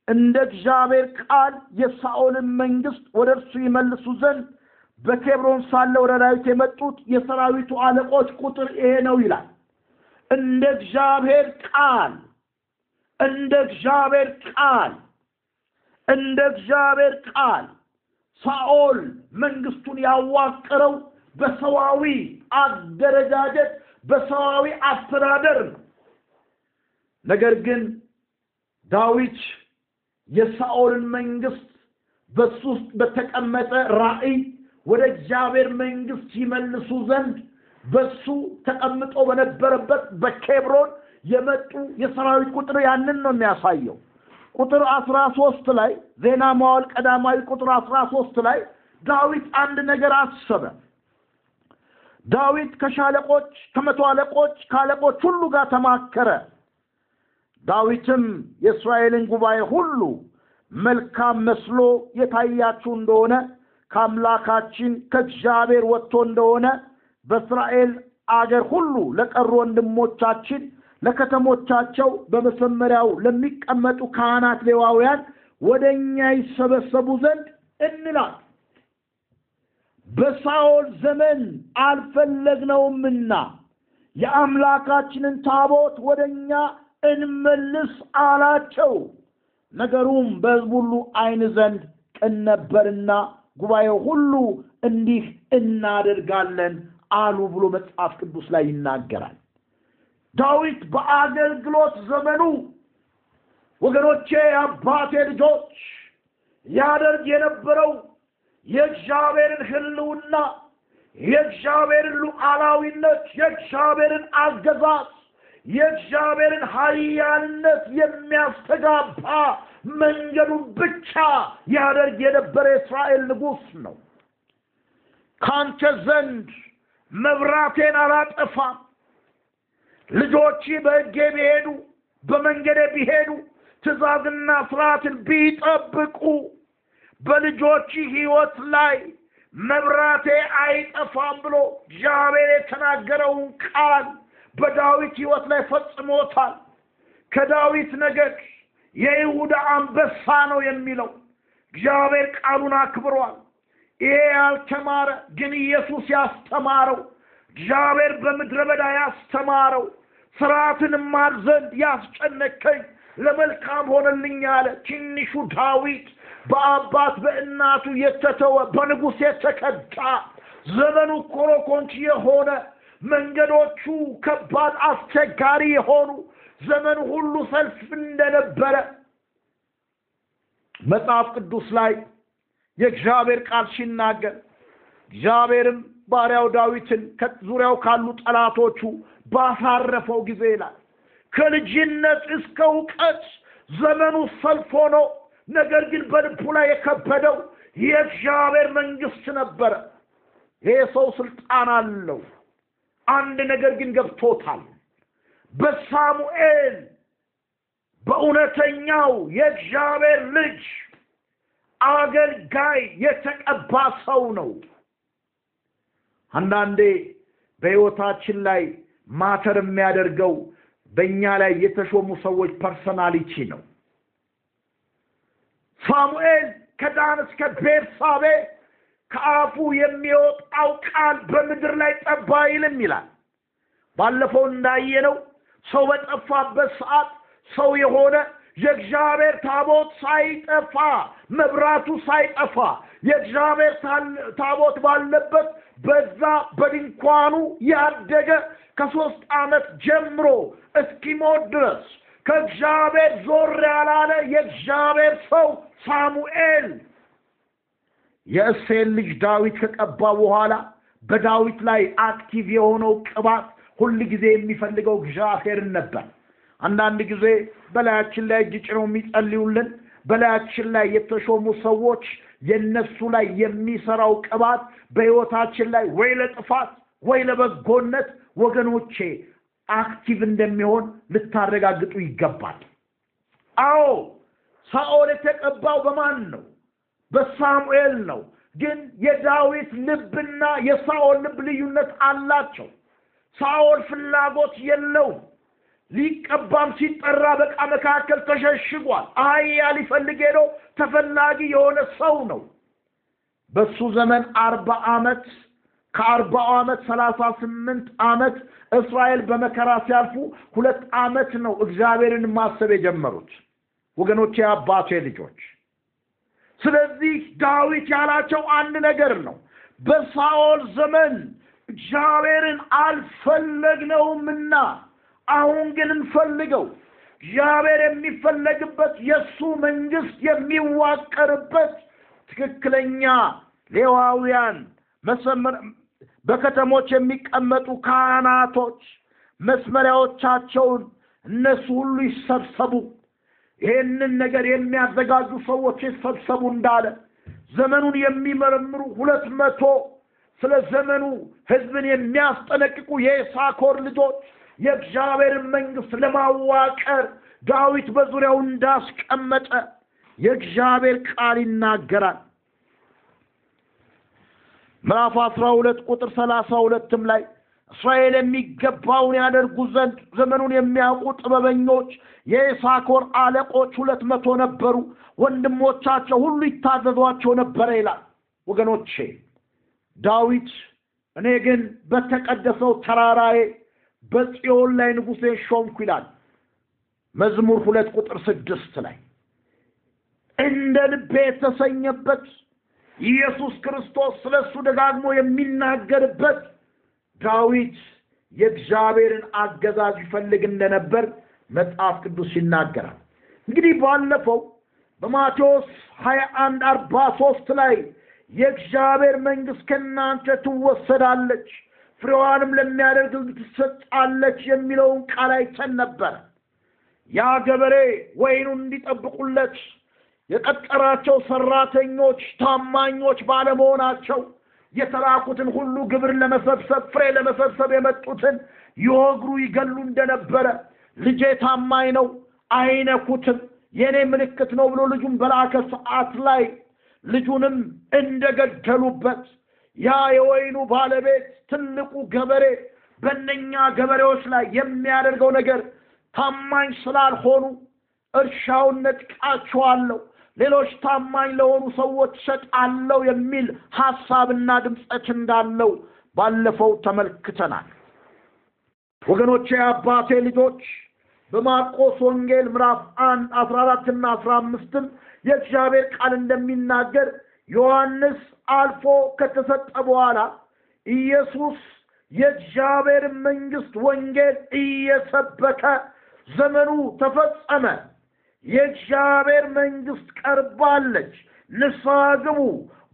እንደ እግዚአብሔር ቃል የሳኦልን መንግስት ወደ እርሱ ይመልሱ ዘንድ በኬብሮን ሳለ ወደ ዳዊት የመጡት የሰራዊቱ አለቆች ቁጥር ይሄ ነው ይላል። እንደ እግዚአብሔር ቃል እንደ እግዚአብሔር ቃል እንደ እግዚአብሔር ቃል ሳኦል መንግስቱን ያዋቀረው በሰዋዊ አደረጃጀት በሰዋዊ አስተዳደር ነው። ነገር ግን ዳዊት የሳኦልን መንግስት በሱ ውስጥ በተቀመጠ ራእይ ወደ እግዚአብሔር መንግስት ይመልሱ ዘንድ በሱ ተቀምጦ በነበረበት በኬብሮን የመጡ የሰራዊት ቁጥር ያንን ነው የሚያሳየው። ቁጥር አስራ ሶስት ላይ ዜና መዋዕል ቀዳማዊ ቁጥር አስራ ሶስት ላይ ዳዊት አንድ ነገር አሰበ። ዳዊት ከሻለቆች ከመቶ አለቆች ከአለቆች ሁሉ ጋር ተማከረ። ዳዊትም የእስራኤልን ጉባኤ ሁሉ መልካም መስሎ የታያችሁ እንደሆነ ከአምላካችን ከእግዚአብሔር ወጥቶ እንደሆነ በእስራኤል አገር ሁሉ ለቀሩ ወንድሞቻችን ለከተሞቻቸው በመሰመሪያው ለሚቀመጡ ካህናት ሌዋውያን ወደ እኛ ይሰበሰቡ ዘንድ እንላል። በሳኦል ዘመን አልፈለግነውምና የአምላካችንን ታቦት ወደ እኛ እንመልስ አላቸው። ነገሩም በሕዝብ ሁሉ ዓይን ዘንድ ቅን ነበርና ጉባኤው ሁሉ እንዲህ እናደርጋለን አሉ ብሎ መጽሐፍ ቅዱስ ላይ ይናገራል። ዳዊት በአገልግሎት ዘመኑ ወገኖቼ፣ አባቴ ልጆች ያደርግ የነበረው የእግዚአብሔርን ሕልውና፣ የእግዚአብሔርን ሉዓላዊነት፣ የእግዚአብሔርን አገዛዝ፣ የእግዚአብሔርን ኃያልነት የሚያስተጋባ መንገዱን ብቻ ያደርግ የነበረ የእስራኤል ንጉሥ ነው። ካንተ ዘንድ መብራቴን አላጠፋም፣ ልጆች በሕጌ ቢሄዱ በመንገዴ ቢሄዱ ትእዛዝና ስርዓትን ቢጠብቁ በልጆች ሕይወት ላይ መብራቴ አይጠፋም ብሎ እግዚአብሔር የተናገረውን ቃል በዳዊት ሕይወት ላይ ፈጽሞታል። ከዳዊት ነገድ የይሁዳ አንበሳ ነው የሚለው እግዚአብሔር ቃሉን አክብሯል። ይሄ ያልተማረ ግን ኢየሱስ ያስተማረው እግዚአብሔር በምድረ በዳ ያስተማረው ስርዓትን ማር ዘንድ ያስጨነቀኝ ለመልካም ሆነልኝ ያለ ትንሹ ዳዊት በአባት በእናቱ የተተወ በንጉሥ የተከዳ ዘመኑ ኮረኮንች የሆነ መንገዶቹ ከባድ አስቸጋሪ የሆኑ ዘመኑ ሁሉ ሰልፍ እንደነበረ መጽሐፍ ቅዱስ ላይ የእግዚአብሔር ቃል ሲናገር እግዚአብሔርም ባሪያው ዳዊትን ከዙሪያው ካሉ ጠላቶቹ ባሳረፈው ጊዜ ይላል ከልጅነት እስከ እውቀት ዘመኑ ሰልፍ ሆኖ ነገር ግን በልቡ ላይ የከበደው የእግዚአብሔር መንግስት ነበረ። ይሄ ሰው ስልጣን አለው። አንድ ነገር ግን ገብቶታል። በሳሙኤል በእውነተኛው የእግዚአብሔር ልጅ አገልጋይ የተቀባ ሰው ነው። አንዳንዴ በሕይወታችን ላይ matter የሚያደርገው በእኛ ላይ የተሾሙ ሰዎች personality ነው። ሳሙኤል ከዳን እስከ ቤርሳቤ ከአፉ የሚወጣው ቃል በምድር ላይ ጠብ አይልም ይላል። ባለፈው እንዳየነው ሰው በጠፋበት ሰዓት ሰው የሆነ የእግዚአብሔር ታቦት ሳይጠፋ መብራቱ ሳይጠፋ የእግዚአብሔር ታቦት ባለበት በዛ በድንኳኑ ያደገ ከሶስት ዓመት ጀምሮ እስኪሞት ድረስ ከእግዚአብሔር ዞር ያላለ የእግዚአብሔር ሰው ሳሙኤል የእሴን ልጅ ዳዊት ከቀባ በኋላ በዳዊት ላይ active የሆነው ቅባት ሁል ጊዜ የሚፈልገው እግዚአብሔርን ነበር። አንዳንድ ጊዜ በላያችን ላይ እጅ ጭነው የሚጸልዩልን በላያችን ላይ የተሾሙ ሰዎች የነሱ ላይ የሚሰራው ቅባት በሕይወታችን ላይ ወይ ለጥፋት ወይ ለበጎነት ወገኖቼ active እንደሚሆን ልታረጋግጡ ይገባል። አዎ ሳኦል የተቀባው በማን ነው? በሳሙኤል ነው። ግን የዳዊት ልብና የሳኦል ልብ ልዩነት አላቸው። ሳኦል ፍላጎት የለውም። ሊቀባም ሲጠራ በቃ መካከል ተሸሽጓል። አህያ ሊፈልግ ሄዶ ተፈላጊ የሆነ ሰው ነው። በሱ ዘመን አርባ ዓመት ከአርባው ዓመት ሰላሳ ስምንት ዓመት እስራኤል በመከራ ሲያልፉ ሁለት ዓመት ነው እግዚአብሔርን ማሰብ የጀመሩት ወገኖቼ፣ አባቴ ልጆች። ስለዚህ ዳዊት ያላቸው አንድ ነገር ነው። በሳኦል ዘመን እግዚአብሔርን አልፈለግነውምና አሁን ግን እንፈልገው። እግዚአብሔር የሚፈለግበት የእሱ መንግስት የሚዋቀርበት ትክክለኛ ሌዋውያን በከተሞች የሚቀመጡ ካህናቶች መስመሪያዎቻቸውን እነሱ ሁሉ ይሰብሰቡ። ይሄንን ነገር የሚያዘጋጁ ሰዎች ይሰብሰቡ እንዳለ ዘመኑን የሚመረምሩ ሁለት መቶ ስለ ዘመኑ ህዝብን የሚያስጠነቅቁ የኢሳኮር ልጆች የእግዚአብሔርን መንግስት ለማዋቀር ዳዊት በዙሪያው እንዳስቀመጠ የእግዚአብሔር ቃል ይናገራል። ምዕራፍ አስራ ሁለት ቁጥር ሰላሳ ሁለትም ላይ እስራኤል የሚገባውን ያደርጉ ዘንድ ዘመኑን የሚያውቁ ጥበበኞች የኢሳኮር አለቆች ሁለት መቶ ነበሩ። ወንድሞቻቸው ሁሉ ይታዘዟቸው ነበረ ይላል ወገኖቼ። ዳዊት እኔ ግን በተቀደሰው ተራራዬ በጽዮን ላይ ንጉሴን ሾምኩ ይላል መዝሙር ሁለት ቁጥር ስድስት ላይ። እንደ ልቤ የተሰኘበት ኢየሱስ ክርስቶስ ስለ እሱ ደጋግሞ የሚናገርበት ዳዊት የእግዚአብሔርን አገዛዝ ይፈልግ እንደነበር መጽሐፍ ቅዱስ ይናገራል። እንግዲህ ባለፈው በማቴዎስ ሀያ አንድ አርባ ሶስት ላይ የእግዚአብሔር መንግስት ከእናንተ ትወሰዳለች ፍሬዋንም ለሚያደርግ ትሰጣለች የሚለውን ቃል አይተን ነበር። ያ ገበሬ ወይኑን እንዲጠብቁለት የቀጠራቸው ሰራተኞች ታማኞች ባለመሆናቸው የተላኩትን ሁሉ ግብር ለመሰብሰብ ፍሬ ለመሰብሰብ የመጡትን ይወግሩ ይገሉ እንደነበረ ልጄ ታማኝ ነው አይነኩትም የእኔ ምልክት ነው ብሎ ልጁን በላከ ሰዓት ላይ ልጁንም እንደገደሉበት ያ የወይኑ ባለቤት ትልቁ ገበሬ በእነኛ ገበሬዎች ላይ የሚያደርገው ነገር ታማኝ ስላልሆኑ እርሻውን ነጥቃቸዋለሁ ሌሎች ታማኝ ለሆኑ ሰዎች ሰጣለው የሚል ሐሳብና ድምፀት እንዳለው ባለፈው ተመልክተናል። ወገኖቼ አባቴ ልጆች በማርቆስ ወንጌል ምዕራፍ አንድ አስራ አራትና አስራ አምስትም የእግዚአብሔር ቃል እንደሚናገር ዮሐንስ አልፎ ከተሰጠ በኋላ ኢየሱስ የእግዚአብሔር መንግስት ወንጌል እየሰበከ ዘመኑ ተፈጸመ የእግዚአብሔር መንግስት ቀርባለች። ንስሐ ግቡ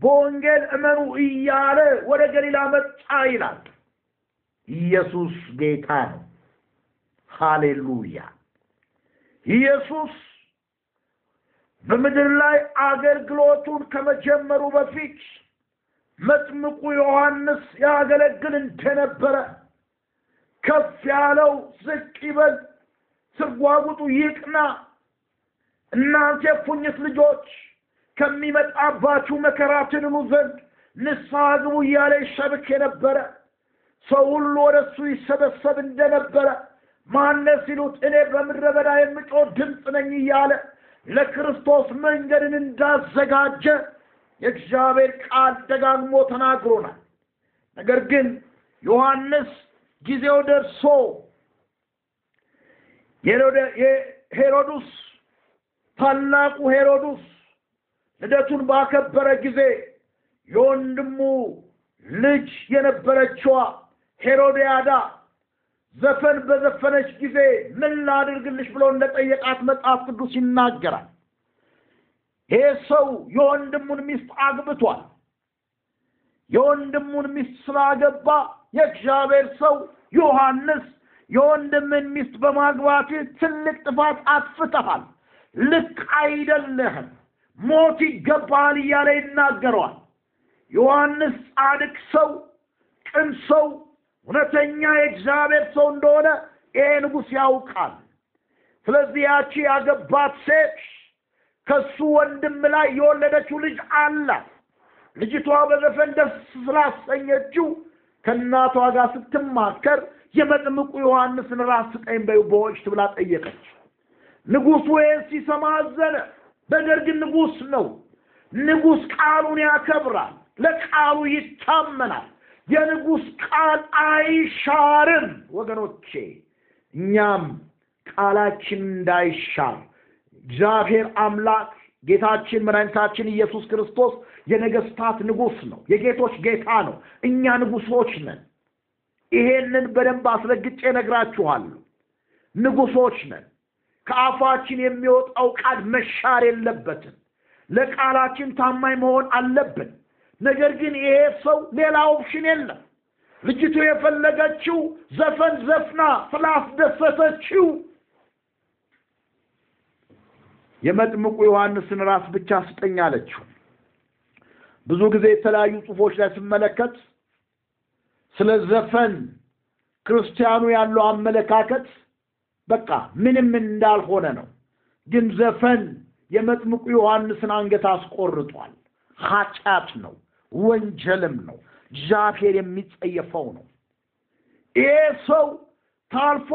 በወንጌል እመኑ እያለ ወደ ገሊላ መጣ ይላል። ኢየሱስ ጌታ ነው። ሃሌሉያ! ኢየሱስ በምድር ላይ አገልግሎቱን ከመጀመሩ በፊት መጥምቁ ዮሐንስ ያገለግል እንደነበረ ከፍ ያለው ዝቅ ይበል ስርጓጉጡ ይቅና እናንተ የፉኝት ልጆች ከሚመጣባችሁ መከራ ትድኑ ዘንድ ንስሐ ግቡ እያለ ይሰብክ የነበረ ሰው ሁሉ ወደ እሱ ይሰበሰብ እንደነበረ ማነ ሲሉት እኔ በምድረ በዳ የምጮህ ድምፅ ነኝ እያለ ለክርስቶስ መንገድን እንዳዘጋጀ የእግዚአብሔር ቃል ደጋግሞ ተናግሮናል። ነገር ግን ዮሐንስ ጊዜው ደርሶ ሄሮዱስ ታላቁ ሄሮዱስ ልደቱን ባከበረ ጊዜ የወንድሙ ልጅ የነበረችዋ ሄሮድያዳ ዘፈን በዘፈነች ጊዜ ምን ላድርግልሽ ብሎ እንደጠየቃት መጽሐፍ ቅዱስ ይናገራል። ይሄ ሰው የወንድሙን ሚስት አግብቷል። የወንድሙን ሚስት ስላገባ የእግዚአብሔር ሰው ዮሐንስ የወንድምን ሚስት በማግባት ትልቅ ጥፋት አጥፍተሃል ልክ አይደለህም። ሞት ይገባሃል እያለ ይናገረዋል ዮሐንስ ጻድቅ ሰው ቅን ሰው እውነተኛ የእግዚአብሔር ሰው እንደሆነ ይሄ ንጉሥ ያውቃል። ስለዚህ ያቺ ያገባት ሴት ከሱ ወንድም ላይ የወለደችው ልጅ አላት። ልጅቷ በዘፈን ደስ ስላሰኘችው ከእናቷ ጋር ስትማከር የመጥምቁ ዮሐንስን ራስ ስጠኝ በወጭት ብላ ጠየቀች ንጉሱ ይህን ሲሰማ አዘነ። ግን ንጉስ ነው። ንጉስ ቃሉን ያከብራል። ለቃሉ ይታመናል። የንጉስ ቃል አይሻርም ወገኖቼ። እኛም ቃላችን እንዳይሻር እግዚአብሔር አምላክ ጌታችን መድኃኒታችን ኢየሱስ ክርስቶስ የነገስታት ንጉስ ነው። የጌቶች ጌታ ነው። እኛ ንጉሶች ነን። ይሄንን በደንብ አስረግጬ ነግራችኋለሁ ንጉሶች ነን ከአፋችን የሚወጣው ቃል መሻር የለበትም። ለቃላችን ታማኝ መሆን አለብን። ነገር ግን ይሄ ሰው ሌላ option የለም። ልጅቱ የፈለገችው ዘፈን ዘፍና ስላስደሰተችው የመጥምቁ ዮሐንስን ራስ ብቻ ስጠኝ አለችው። ብዙ ጊዜ የተለያዩ ጽሑፎች ላይ ስመለከት ስለ ዘፈን ክርስቲያኑ ያለው አመለካከት በቃ ምንም እንዳልሆነ ነው። ግን ዘፈን የመጥምቁ ዮሐንስን አንገት አስቆርጧል። ኃጢአት ነው፣ ወንጀልም ነው፣ እግዚአብሔር የሚጸየፈው ነው። ይሄ ሰው ታልፎ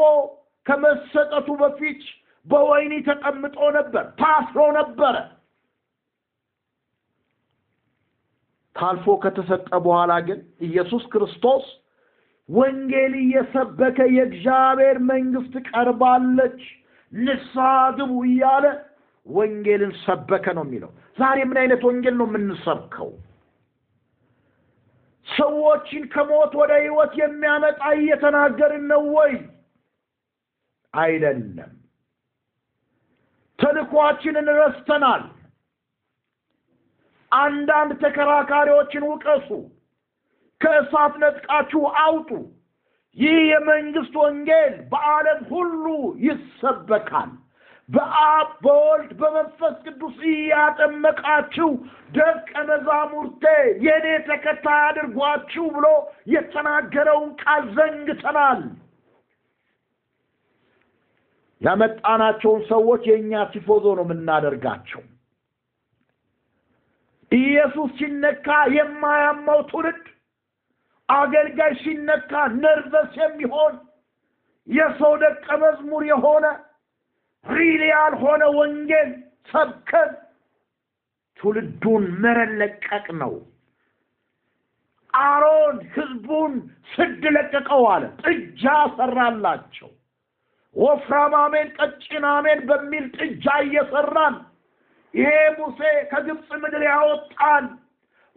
ከመሰጠቱ በፊት በወህኒ ተቀምጦ ነበር፣ ታስሮ ነበረ። ታልፎ ከተሰጠ በኋላ ግን ኢየሱስ ክርስቶስ ወንጌል እየሰበከ የእግዚአብሔር መንግሥት ቀርባለች፣ ንስሐ ግቡ እያለ ወንጌልን ሰበከ ነው የሚለው። ዛሬ ምን አይነት ወንጌል ነው የምንሰብከው? ሰዎችን ከሞት ወደ ሕይወት የሚያመጣ እየተናገርን ነው ወይ? አይደለም። ተልኳችንን ረስተናል። አንዳንድ ተከራካሪዎችን ውቀሱ፣ ከእሳት ነጥቃችሁ አውጡ። ይህ የመንግስት ወንጌል በዓለም ሁሉ ይሰበካል። በአብ በወልድ በመንፈስ ቅዱስ እያጠመቃችሁ ደቀ መዛሙርቴ የእኔ ተከታይ አድርጓችሁ ብሎ የተናገረውን ቃል ዘንግተናል። ያመጣናቸውን ሰዎች የእኛ ቲፎዞ ነው የምናደርጋቸው። ኢየሱስ ሲነካ የማያመው ትውልድ፣ አገልጋይ ሲነካ ነርቨስ የሚሆን የሰው ደቀ መዝሙር የሆነ ሪል ያልሆነ ወንጌል ሰብከን ትውልዱን መረን ለቀቅ ነው። አሮን ህዝቡን ስድ ለቀቀው አለ። ጥጃ ሰራላቸው። ወፍራም አሜን፣ ቀጭን አሜን በሚል ጥጃ እየሰራን ይሄ ሙሴ ከግብፅ ምድር ያወጣን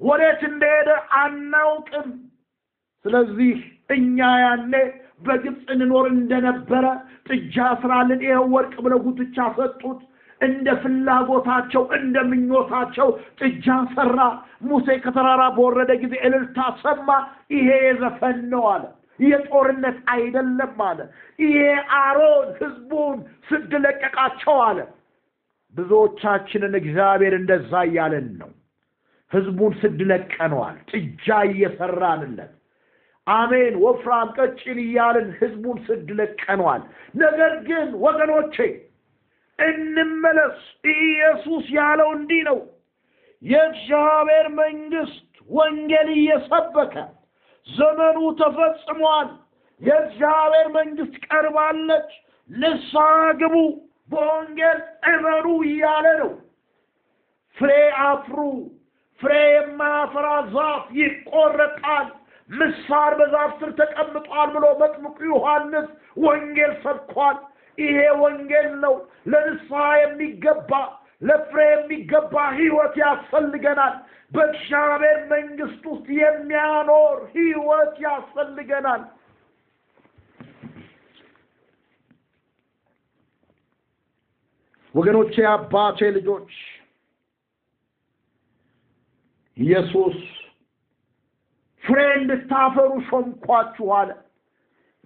ወዴት እንደሄደ አናውቅም። ስለዚህ እኛ ያኔ በግብፅ እንኖር እንደነበረ ጥጃ ስራልን፣ ይኸው ወርቅ ብለው ጉትቻ ሰጡት። እንደ ፍላጎታቸው እንደ ምኞታቸው ጥጃ ሰራ። ሙሴ ከተራራ በወረደ ጊዜ እልልታ ሰማ። ይሄ የዘፈን ነው አለ። የጦርነት አይደለም አለ። ይሄ አሮን ህዝቡን ስድ ለቀቃቸው አለ። ብዙዎቻችንን እግዚአብሔር እንደዛ እያለን ነው። ህዝቡን ስድ ጥጃ እየሰራንለት አሜን፣ ወፍራም ቀጭን እያልን ህዝቡን ስድ ለቀነዋል። ነገር ግን ወገኖቼ እንመለስ። ኢየሱስ ያለው እንዲህ ነው። የእግዚአብሔር መንግስት ወንጌል እየሰበከ ዘመኑ ተፈጽሟል። የእግዚአብሔር መንግስት ቀርባለች። ግቡ፣ በወንጌል እመኑ እያለ ነው። ፍሬ አፍሩ። ፍሬ የማያፈራ ዛፍ ይቆረጣል፣ ምሳር በዛፍ ስር ተቀምጧል ብሎ መጥምቁ ዮሐንስ ወንጌል ሰብኳል። ይሄ ወንጌል ነው። ለንስሐ የሚገባ ለፍሬ የሚገባ ህይወት ያስፈልገናል። በእግዚአብሔር መንግስት ውስጥ የሚያኖር ህይወት ያስፈልገናል። ወገኖቼ፣ አባቴ ልጆች ኢየሱስ ፍሬ እንድታፈሩ ሾምኳችሁ አለ።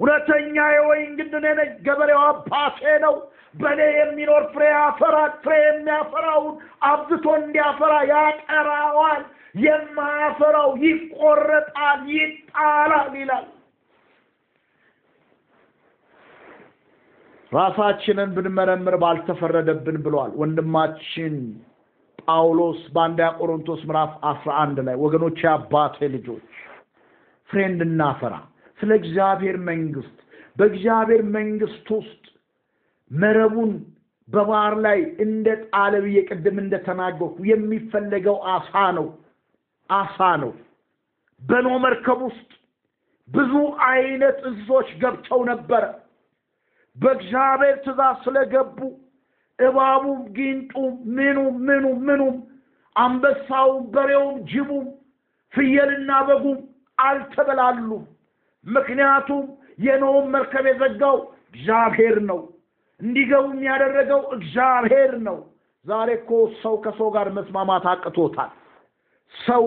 እውነተኛ የወይን ግንድ እኔ ገበሬው አባቴ ነው። በእኔ የሚኖር ፍሬ ያፈራል። ፍሬ የሚያፈራውን አብዝቶ እንዲያፈራ ያጠራዋል። የማያፈራው ይቆረጣል፣ ይጣላል ይላል። ራሳችንን ብንመረምር ባልተፈረደብን ብሏል ወንድማችን ጳውሎስ በአንደኛ ቆሮንቶስ ምዕራፍ አስራ አንድ ላይ ወገኖቼ አባቴ ልጆች ፍሬ እንድናፈራ ስለ እግዚአብሔር መንግስት በእግዚአብሔር መንግስት ውስጥ መረቡን በባህር ላይ እንደ ጣለ ብዬ ቅድም እንደተናገርኩ የሚፈለገው አሳ ነው። አሳ ነው። በኖ መርከብ ውስጥ ብዙ አይነት እንስሶች ገብተው ነበረ በእግዚአብሔር ትእዛዝ ስለገቡ እባቡም ጊንጡም ምኑም ምኑም ምኑም አንበሳውም በሬውም ጅቡም ፍየልና በጉም አልተበላሉም። ምክንያቱም የኖውን መርከብ የዘጋው እግዚአብሔር ነው። እንዲገቡም ያደረገው እግዚአብሔር ነው። ዛሬ እኮ ሰው ከሰው ጋር መስማማት አቅቶታል። ሰው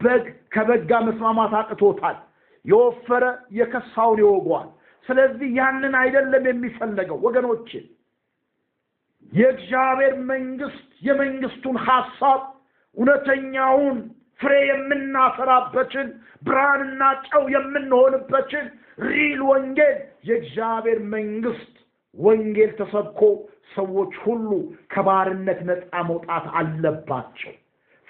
በግ ከበግ መስማማት አቅቶታል። የወፈረ የከሳውን ይወገዋል ስለዚህ ያንን አይደለም የሚፈለገው ወገኖች የእግዚአብሔር መንግስት የመንግስቱን ሐሳብ እውነተኛውን ፍሬ የምናፈራበትን ብርሃንና ጨው የምንሆንበትን ሪል ወንጌል የእግዚአብሔር መንግስት ወንጌል ተሰብኮ ሰዎች ሁሉ ከባርነት ነፃ መውጣት አለባቸው።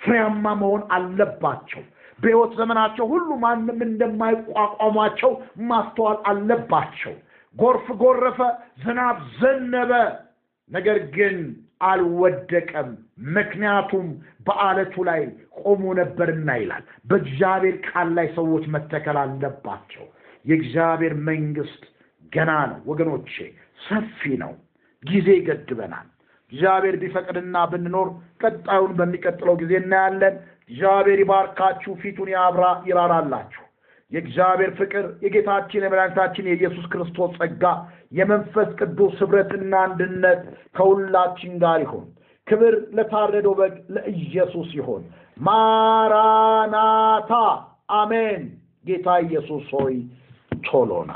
ፍሬያማ መሆን አለባቸው። በሕይወት ዘመናቸው ሁሉ ማንም እንደማይቋቋሟቸው ማስተዋል አለባቸው። ጎርፍ ጎረፈ፣ ዝናብ ዘነበ፣ ነገር ግን አልወደቀም። ምክንያቱም በአለቱ ላይ ቆሞ ነበርና ይላል። በእግዚአብሔር ቃል ላይ ሰዎች መተከል አለባቸው። የእግዚአብሔር መንግስት ገና ነው ወገኖቼ፣ ሰፊ ነው። ጊዜ ይገድበናል። እግዚአብሔር ቢፈቅድና ብንኖር ቀጣዩን በሚቀጥለው ጊዜ እናያለን። እግዚአብሔር ይባርካችሁ፣ ፊቱን ያብራ፣ ይራራላችሁ። የእግዚአብሔር ፍቅር የጌታችን የመድኃኒታችን የኢየሱስ ክርስቶስ ጸጋ የመንፈስ ቅዱስ ኅብረትና አንድነት ከሁላችን ጋር ይሁን። ክብር ለታረደው በግ ለኢየሱስ ይሁን። ማራናታ አሜን። ጌታ ኢየሱስ ሆይ ቶሎና